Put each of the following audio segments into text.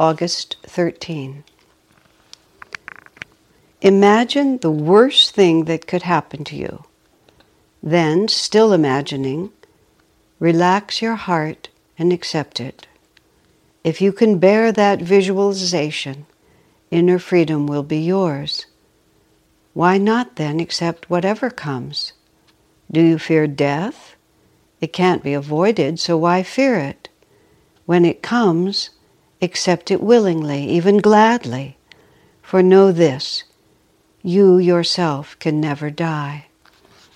August 13. Imagine the worst thing that could happen to you. Then, still imagining, relax your heart and accept it. If you can bear that visualization, inner freedom will be yours. Why not then accept whatever comes? Do you fear death? It can't be avoided, so why fear it? When it comes, Accept it willingly, even gladly. For know this you yourself can never die.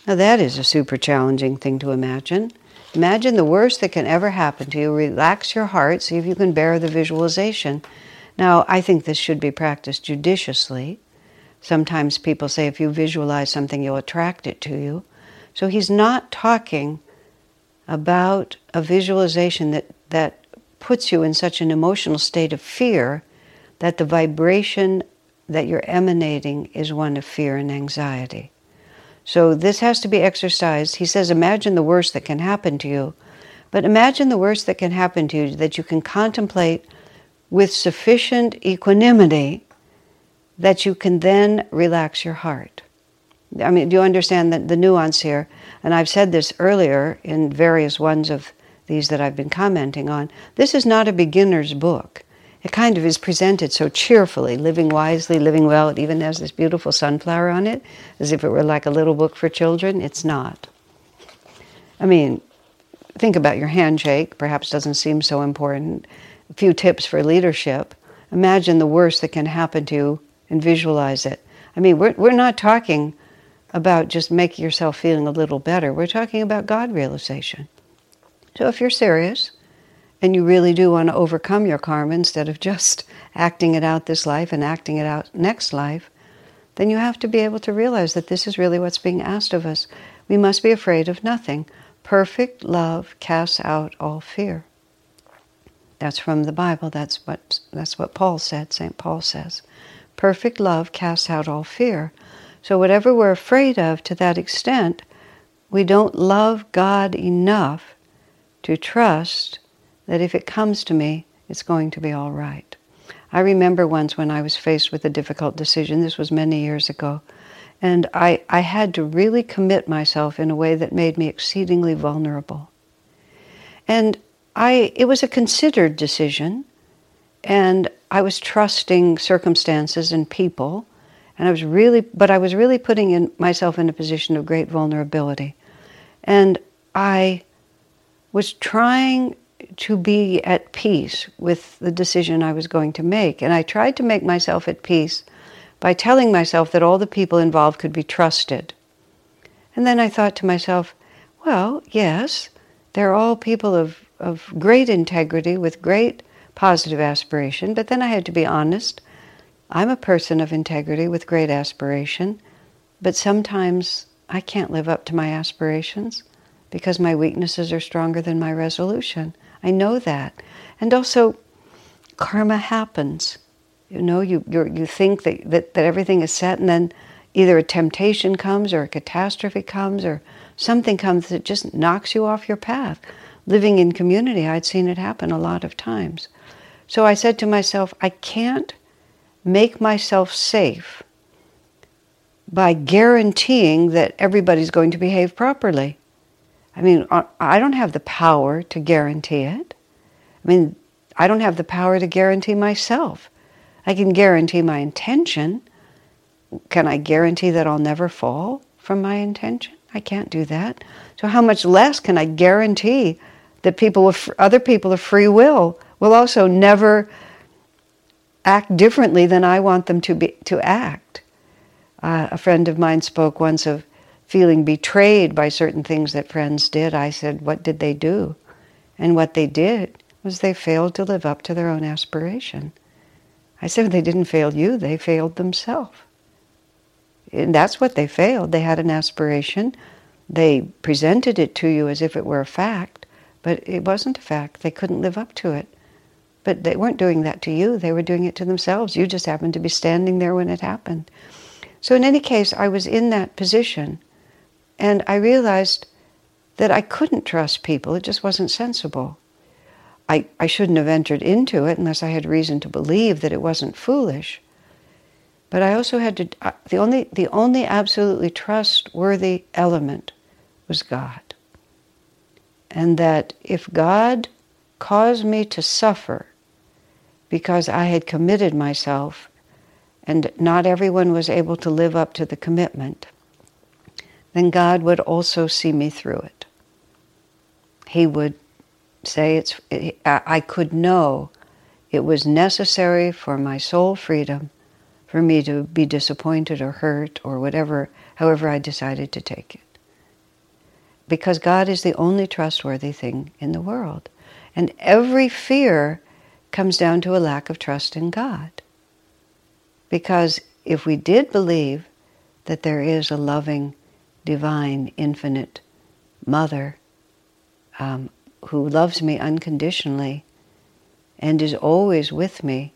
Now, that is a super challenging thing to imagine. Imagine the worst that can ever happen to you. Relax your heart, see if you can bear the visualization. Now, I think this should be practiced judiciously. Sometimes people say if you visualize something, you'll attract it to you. So he's not talking about a visualization that, that puts you in such an emotional state of fear that the vibration that you're emanating is one of fear and anxiety. So this has to be exercised. He says, imagine the worst that can happen to you, but imagine the worst that can happen to you that you can contemplate with sufficient equanimity that you can then relax your heart. I mean, do you understand the, the nuance here? And I've said this earlier in various ones of these that I've been commenting on, this is not a beginner's book. It kind of is presented so cheerfully, living wisely, living well. It even has this beautiful sunflower on it, as if it were like a little book for children. It's not. I mean, think about your handshake, perhaps doesn't seem so important. A few tips for leadership. Imagine the worst that can happen to you and visualize it. I mean, we're, we're not talking about just making yourself feeling a little better. We're talking about God realization. So if you're serious and you really do want to overcome your karma instead of just acting it out this life and acting it out next life, then you have to be able to realize that this is really what's being asked of us. We must be afraid of nothing. Perfect love casts out all fear. That's from the Bible. That's what, that's what Paul said, St. Paul says. Perfect love casts out all fear. So, whatever we're afraid of to that extent, we don't love God enough to trust that if it comes to me, it's going to be all right. I remember once when I was faced with a difficult decision, this was many years ago, and I, I had to really commit myself in a way that made me exceedingly vulnerable. And I, it was a considered decision, and I was trusting circumstances and people, and I was really, but I was really putting in myself in a position of great vulnerability. And I was trying to be at peace with the decision I was going to make. And I tried to make myself at peace by telling myself that all the people involved could be trusted. And then I thought to myself, well, yes, they're all people of, of great integrity with great positive aspiration, but then I had to be honest. I'm a person of integrity with great aspiration, but sometimes I can't live up to my aspirations because my weaknesses are stronger than my resolution. I know that. And also, karma happens. You know, you, you think that, that, that everything is set, and then either a temptation comes, or a catastrophe comes, or something comes that just knocks you off your path. Living in community, I'd seen it happen a lot of times. So I said to myself, I can't make myself safe by guaranteeing that everybody's going to behave properly. I mean, I don't have the power to guarantee it. I mean, I don't have the power to guarantee myself. I can guarantee my intention. Can I guarantee that I'll never fall from my intention? I can't do that. So how much less can I guarantee that people other people of free will will also never act differently than I want them to be to act? Uh, a friend of mine spoke once of feeling betrayed by certain things that friends did, I said, What did they do? And what they did was they failed to live up to their own aspiration. I said, they didn't fail you, they failed themselves. And that's what they failed. They had an aspiration. They presented it to you as if it were a fact, but it wasn't a fact. They couldn't live up to it. But they weren't doing that to you, they were doing it to themselves. You just happened to be standing there when it happened. So, in any case, I was in that position, and I realized that I couldn't trust people. It just wasn't sensible. I, I shouldn't have entered into it unless I had reason to believe that it wasn't foolish. But I also had to, uh, the only, the only absolutely trustworthy element was God. And that if God caused me to suffer because I had committed myself and not everyone was able to live up to the commitment, then God would also see me through it. He would say it's I could know it was necessary for my soul freedom for me to be disappointed or hurt or whatever however I decided to take it. Because God is the only trustworthy thing in the world. And every fear comes down to a lack of trust in God. Because if we did believe that there is a loving, divine, infinite mother um, who loves me unconditionally and is always with me,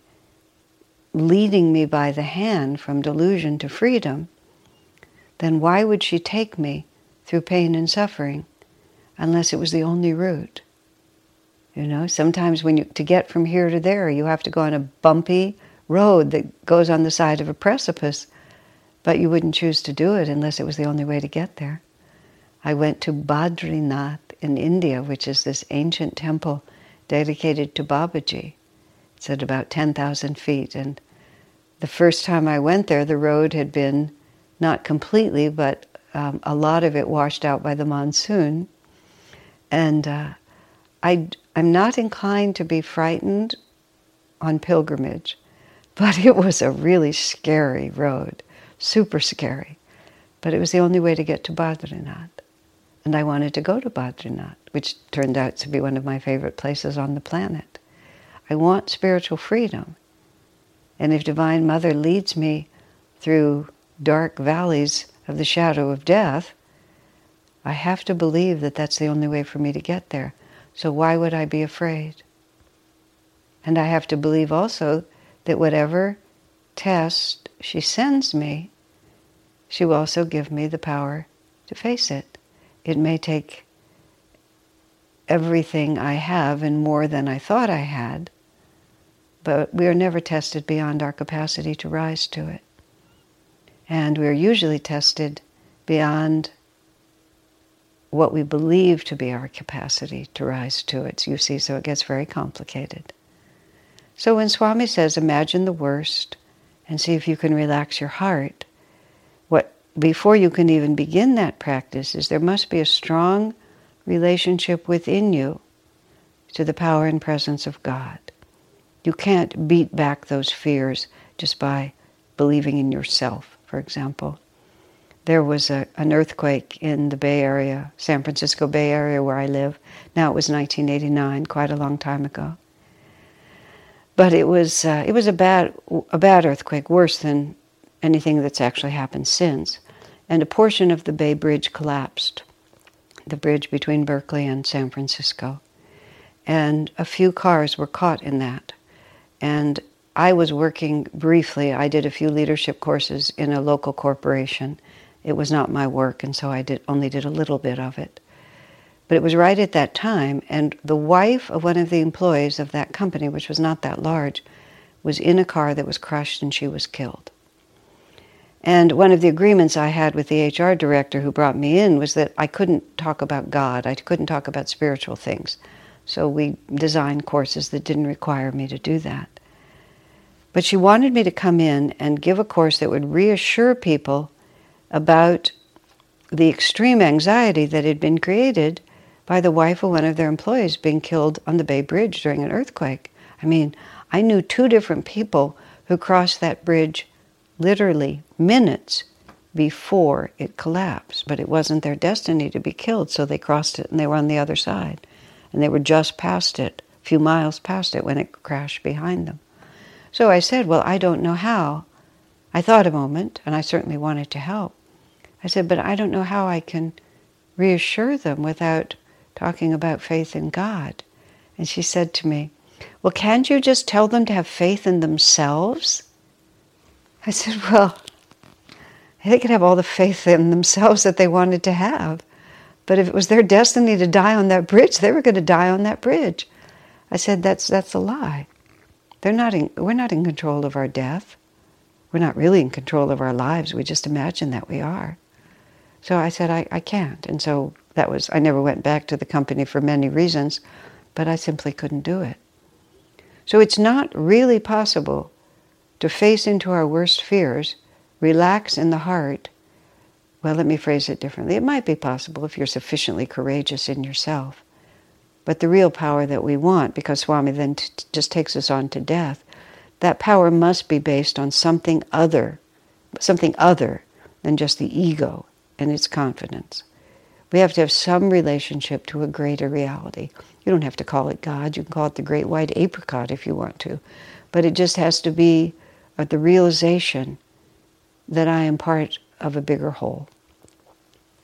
leading me by the hand from delusion to freedom, then why would she take me through pain and suffering unless it was the only route? You know, sometimes when you to get from here to there, you have to go on a bumpy road that goes on the side of a precipice, but you wouldn't choose to do it unless it was the only way to get there. I went to Badrinath in India, which is this ancient temple dedicated to Babaji. It's at about 10,000 feet. And the first time I went there, the road had been not completely, but um, a lot of it washed out by the monsoon. And uh, I, I'm not inclined to be frightened on pilgrimage, but it was a really scary road, super scary. But it was the only way to get to Badrinath. And I wanted to go to Badrinath, which turned out to be one of my favorite places on the planet. I want spiritual freedom. And if Divine Mother leads me through dark valleys of the shadow of death, I have to believe that that's the only way for me to get there. So why would I be afraid? And I have to believe also that whatever test she sends me, she will also give me the power to face it. It may take everything I have and more than I thought I had, but we are never tested beyond our capacity to rise to it. And we are usually tested beyond what we believe to be our capacity to rise to it. You see, so it gets very complicated. So when Swami says, imagine the worst and see if you can relax your heart, what before you can even begin that practice is there must be a strong relationship within you to the power and presence of God. You can't beat back those fears just by believing in yourself, for example. There was a, an earthquake in the Bay Area, San Francisco Bay Area where I live. Now it was 1989, quite a long time ago. But it was, uh, it was a, bad, a bad earthquake, worse than anything that's actually happened since and a portion of the Bay Bridge collapsed, the bridge between Berkeley and San Francisco. And a few cars were caught in that. And I was working briefly. I did a few leadership courses in a local corporation. It was not my work, and so I did, only did a little bit of it. But it was right at that time, and the wife of one of the employees of that company, which was not that large, was in a car that was crushed and she was killed. And one of the agreements I had with the HR director who brought me in was that I couldn't talk about God, I couldn't talk about spiritual things. So we designed courses that didn't require me to do that. But she wanted me to come in and give a course that would reassure people about the extreme anxiety that had been created by the wife of one of their employees being killed on the Bay Bridge during an earthquake. I mean, I knew two different people who crossed that bridge literally minutes before it collapsed. But it wasn't their destiny to be killed, so they crossed it and they were on the other side. And they were just past it, a few miles past it, when it crashed behind them. So I said, Well, I don't know how. I thought a moment, and I certainly wanted to help. I said, But I don't know how I can reassure them without talking about faith in God. And she said to me, Well, can't you just tell them to have faith in themselves? I said, Well, they could have all the faith in themselves that they wanted to have. But if it was their destiny to die on that bridge, they were going to die on that bridge. I said, That's, that's a lie. They're not in, we're not in control of our death. We're not really in control of our lives. We just imagine that we are. So I said, I, I can't. And so that was, I never went back to the company for many reasons, but I simply couldn't do it. So it's not really possible to face into our worst fears, relax in the heart. Well, let me phrase it differently. It might be possible if you're sufficiently courageous in yourself. But the real power that we want, because Swami then t- just takes us on to death, that power must be based on something other, something other than just the ego and its confidence. We have to have some relationship to a greater reality. You don't have to call it God. You can call it the great white apricot if you want to. But it just has to be uh, the realization that I am part of a bigger whole,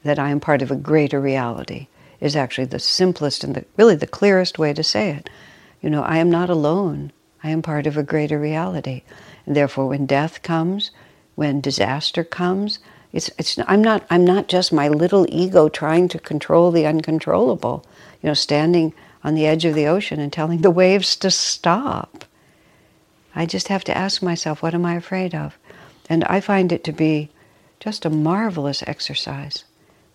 that I am part of a greater reality is actually the simplest and the, really the clearest way to say it. You know, I am not alone. I am part of a greater reality. And therefore, when death comes, when disaster comes, it's, it's, I'm, not, I'm not just my little ego trying to control the uncontrollable, you know, standing on the edge of the ocean and telling the waves to stop. I just have to ask myself, what am I afraid of? And I find it to be just a marvelous exercise.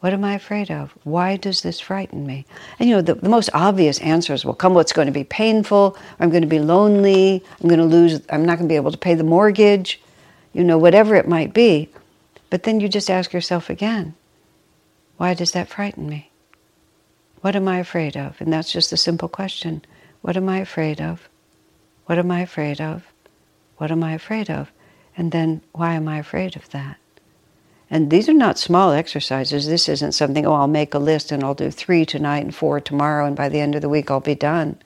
What am I afraid of? Why does this frighten me? And you know, the, the most obvious answers will come what's going to be painful, I'm going to be lonely, I'm going to lose, I'm not going to be able to pay the mortgage, you know, whatever it might be. But then you just ask yourself again, why does that frighten me? What am I afraid of? And that's just a simple question. What am I afraid of? What am I afraid of? What am I afraid of? And then, why am I afraid of that? And these are not small exercises. This isn't something, oh, I'll make a list and I'll do three tonight and four tomorrow, and by the end of the week I'll be done.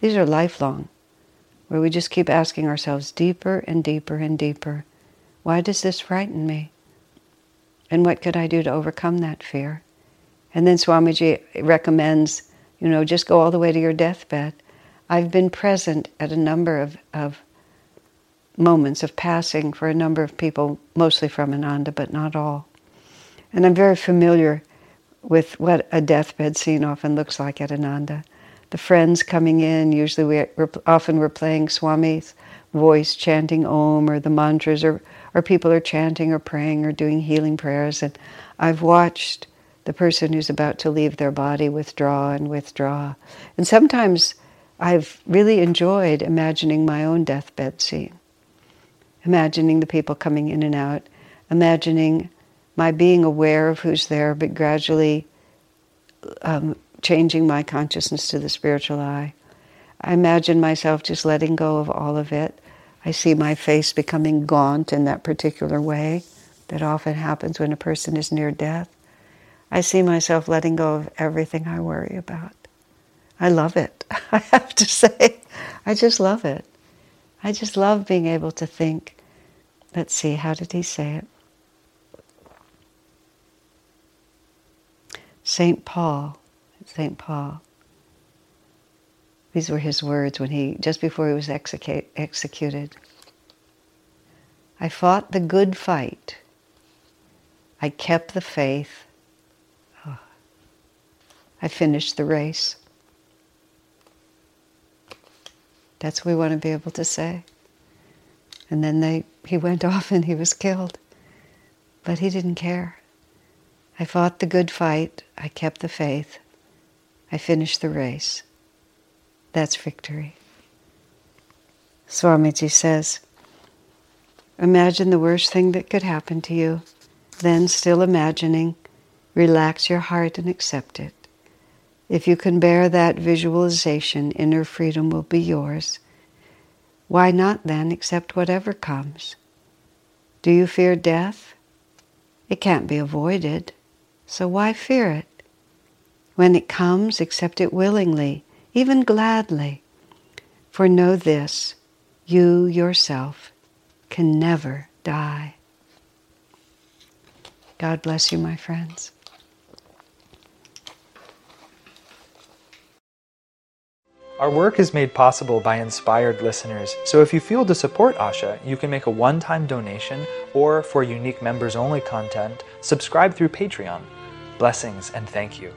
These are lifelong, where we just keep asking ourselves deeper and deeper and deeper why does this frighten me? And what could I do to overcome that fear? And then Swamiji recommends, you know, just go all the way to your deathbed. I've been present at a number of, of moments of passing for a number of people, mostly from Ananda, but not all. And I'm very familiar with what a deathbed scene often looks like at Ananda. The friends coming in, usually we, often we're playing Swami's voice, chanting Om or the mantras, or or people are chanting or praying or doing healing prayers. And I've watched the person who's about to leave their body withdraw and withdraw. And sometimes I've really enjoyed imagining my own deathbed scene, imagining the people coming in and out, imagining my being aware of who's there, but gradually um, changing my consciousness to the spiritual eye. I imagine myself just letting go of all of it I see my face becoming gaunt in that particular way that often happens when a person is near death. I see myself letting go of everything I worry about. I love it. I have to say, I just love it. I just love being able to think. Let's see, how did he say it? St. Paul, St. Paul. These were his words when he, just before he was execute, executed. I fought the good fight. I kept the faith. Oh. I finished the race. That's what we want to be able to say. And then they, he went off and he was killed. But he didn't care. I fought the good fight. I kept the faith. I finished the race. That's victory. Swamiji says, Imagine the worst thing that could happen to you. Then, still imagining, relax your heart and accept it. If you can bear that visualization, inner freedom will be yours. Why not then accept whatever comes? Do you fear death? It can't be avoided, so why fear it? When it comes, accept it willingly even gladly. For know this you yourself can never die. God bless you, my friends. Our work is made possible by inspired listeners, so if you feel to support Asha, you can make a one time donation or, for unique members only content, subscribe through Patreon. Blessings and thank you.